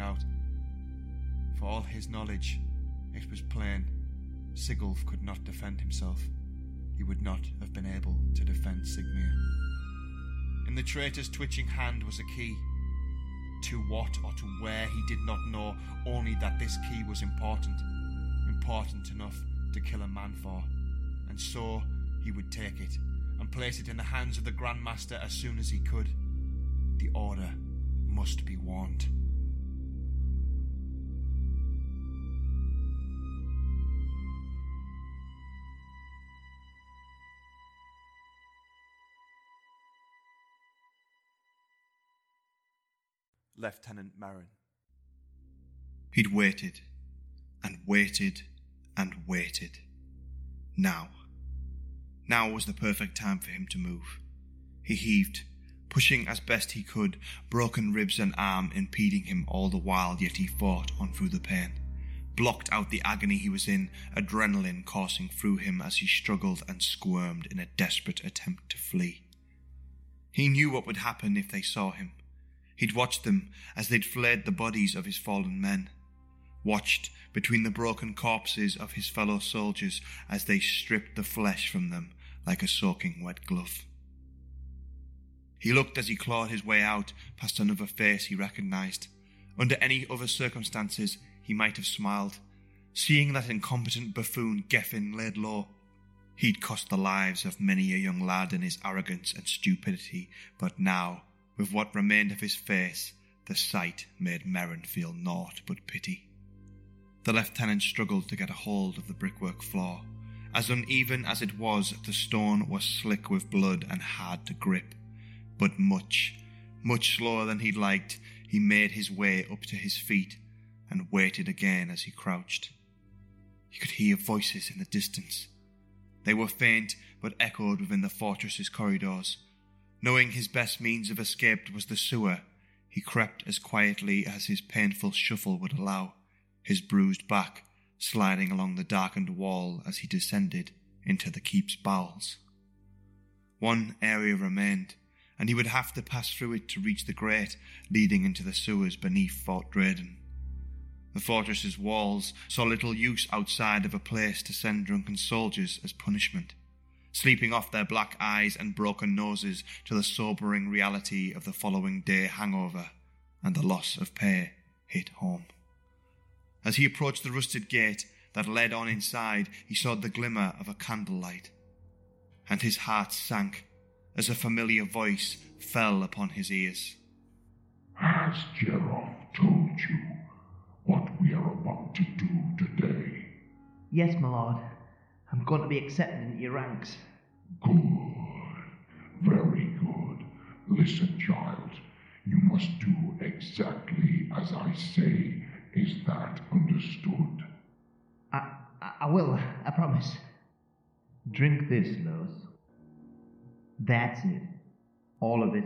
out. For all his knowledge, it was plain Sigulf could not defend himself. He would not have been able to defend Sigmir. In the traitor's twitching hand was a key. To what or to where he did not know, only that this key was important. Important enough to kill a man for. And so he would take it and place it in the hands of the Grandmaster as soon as he could. The order must be warned. Lieutenant Marin. He'd waited and waited and waited. Now. Now was the perfect time for him to move. He heaved, pushing as best he could, broken ribs and arm impeding him all the while, yet he fought on through the pain. Blocked out the agony he was in, adrenaline coursing through him as he struggled and squirmed in a desperate attempt to flee. He knew what would happen if they saw him. He'd watched them as they'd flayed the bodies of his fallen men, watched between the broken corpses of his fellow soldiers as they stripped the flesh from them like a soaking wet glove. He looked as he clawed his way out past another face he recognized. Under any other circumstances, he might have smiled, seeing that incompetent buffoon Geffen laid low. He'd cost the lives of many a young lad in his arrogance and stupidity, but now with what remained of his face, the sight made Merrin feel naught but pity. The lieutenant struggled to get a hold of the brickwork floor. As uneven as it was, the stone was slick with blood and hard to grip. But much, much slower than he'd liked, he made his way up to his feet and waited again as he crouched. He could hear voices in the distance. They were faint, but echoed within the fortress's corridors. Knowing his best means of escape was the sewer, he crept as quietly as his painful shuffle would allow, his bruised back sliding along the darkened wall as he descended into the keep's bowels. One area remained, and he would have to pass through it to reach the grate leading into the sewers beneath Fort Drayden. The fortress's walls saw little use outside of a place to send drunken soldiers as punishment sleeping off their black eyes and broken noses to the sobering reality of the following day hangover and the loss of pay hit home. As he approached the rusted gate that led on inside, he saw the glimmer of a candlelight, and his heart sank as a familiar voice fell upon his ears. Has Jerov told you what we are about to do today? Yes, my lord. I'm going to be accepted into your ranks. Good. Very good. Listen, child. You must do exactly as I say. Is that understood? I, I, I will, I promise. Drink this, Los. That's it. All of it.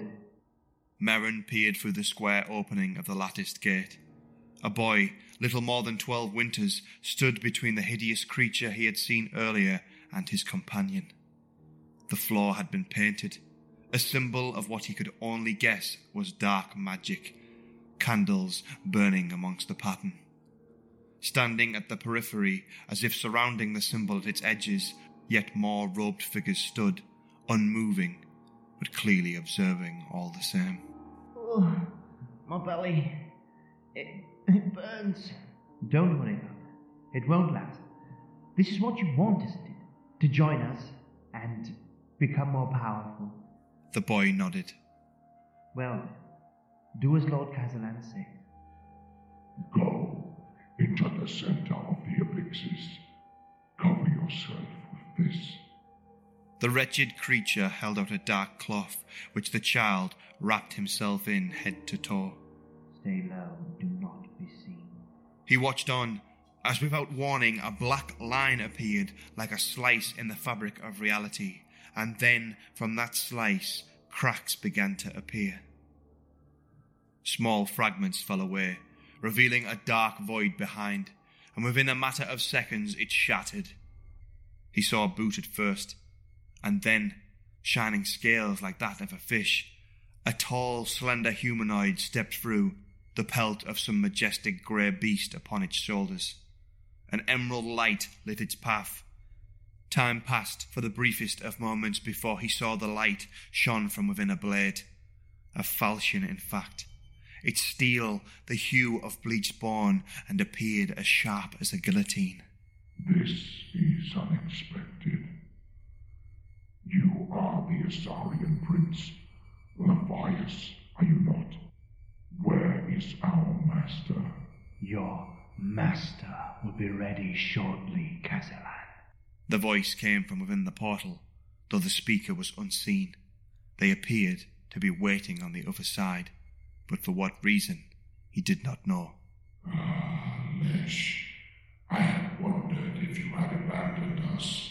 Merrin peered through the square opening of the latticed gate. A boy, little more than twelve winters, stood between the hideous creature he had seen earlier and his companion. The floor had been painted, a symbol of what he could only guess was dark magic, candles burning amongst the pattern. Standing at the periphery, as if surrounding the symbol at its edges, yet more robed figures stood, unmoving, but clearly observing all the same. Oh, my belly. It, it burns. Don't worry about it. It won't last. This is what you want, isn't it? To join us and become more powerful. The boy nodded. Well, do as Lord Castellan says. Go into the center of the abysses. Cover yourself with this. The wretched creature held out a dark cloth, which the child wrapped himself in head to toe. Stay low, do not be seen. He watched on, as without warning a black line appeared like a slice in the fabric of reality, and then from that slice cracks began to appear. Small fragments fell away, revealing a dark void behind, and within a matter of seconds it shattered. He saw a boot at first, and then shining scales like that of a fish. A tall, slender humanoid stepped through, the pelt of some majestic grey beast upon its shoulders. An emerald light lit its path. Time passed for the briefest of moments before he saw the light shone from within a blade. A falchion, in fact. Its steel, the hue of bleached bone, and appeared as sharp as a guillotine. This is unexpected. You are the Asarian prince, Lephius, are you not? Where is our master? Your master will be ready shortly, Kazalan. The voice came from within the portal, though the speaker was unseen. They appeared to be waiting on the other side, but for what reason he did not know. Ah, Lesh, I had wondered if you had abandoned us.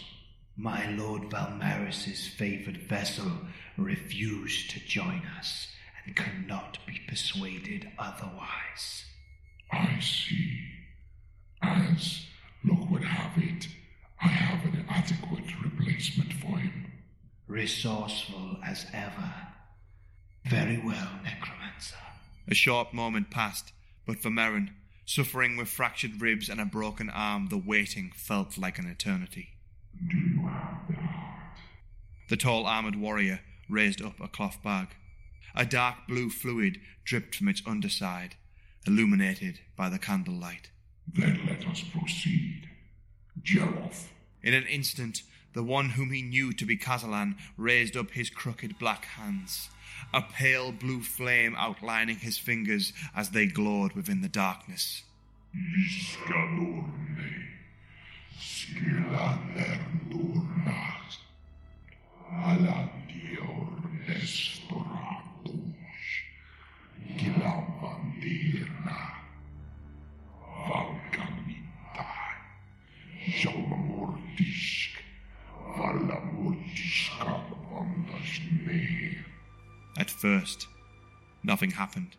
My Lord Valmaris's favored vessel refused to join us and cannot be persuaded otherwise. I see. As luck would have it, I have an adequate replacement for him. Resourceful as ever. Very well, Necromancer. A short moment passed, but for Merrin, suffering with fractured ribs and a broken arm, the waiting felt like an eternity. Do you have the heart? The tall armored warrior raised up a cloth bag. A dark blue fluid dripped from its underside, illuminated by the candlelight. Then let us proceed. Jeroth, In an instant, the one whom he knew to be Kazalan raised up his crooked black hands, a pale blue flame outlining his fingers as they glowed within the darkness. Iskadurne, Skilanerdurnas, first, nothing happened.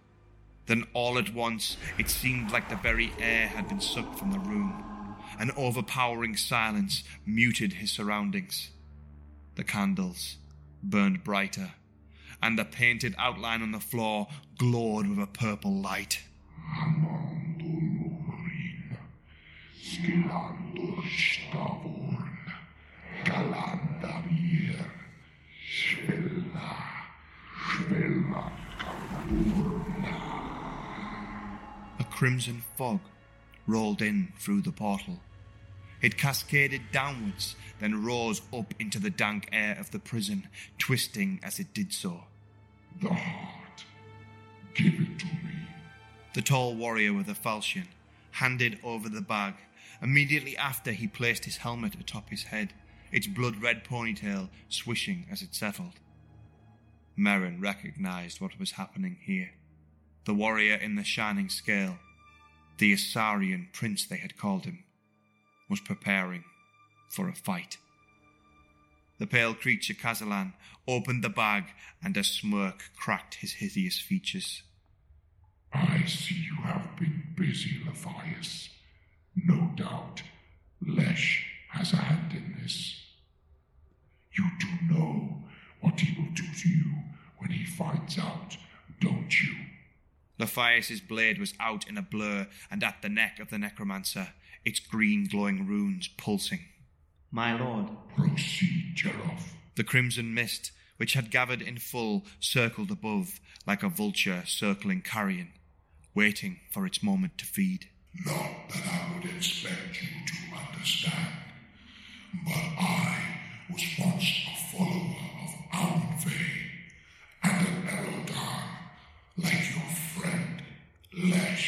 Then all at once, it seemed like the very air had been sucked from the room. An overpowering silence muted his surroundings. The candles burned brighter, and the painted outline on the floor glowed with a purple light. Crimson fog rolled in through the portal. It cascaded downwards, then rose up into the dank air of the prison, twisting as it did so. The heart. Give it to me. The tall warrior with the falchion handed over the bag. Immediately after, he placed his helmet atop his head, its blood red ponytail swishing as it settled. Merrin recognized what was happening here. The warrior in the shining scale, the Asarian prince they had called him, was preparing for a fight. The pale creature Kazalan opened the bag, and a smirk cracked his hideous features. I see you have been busy, Lephius. No doubt, Lesh has a hand in this. You do know what he will do to you when he finds out? Lephius's blade was out in a blur and at the neck of the necromancer, its green glowing runes pulsing. My lord, Proceed, Jeroth. The crimson mist, which had gathered in full, circled above like a vulture circling carrion, waiting for its moment to feed. Not that I would expect you to understand, but I was once a flesh.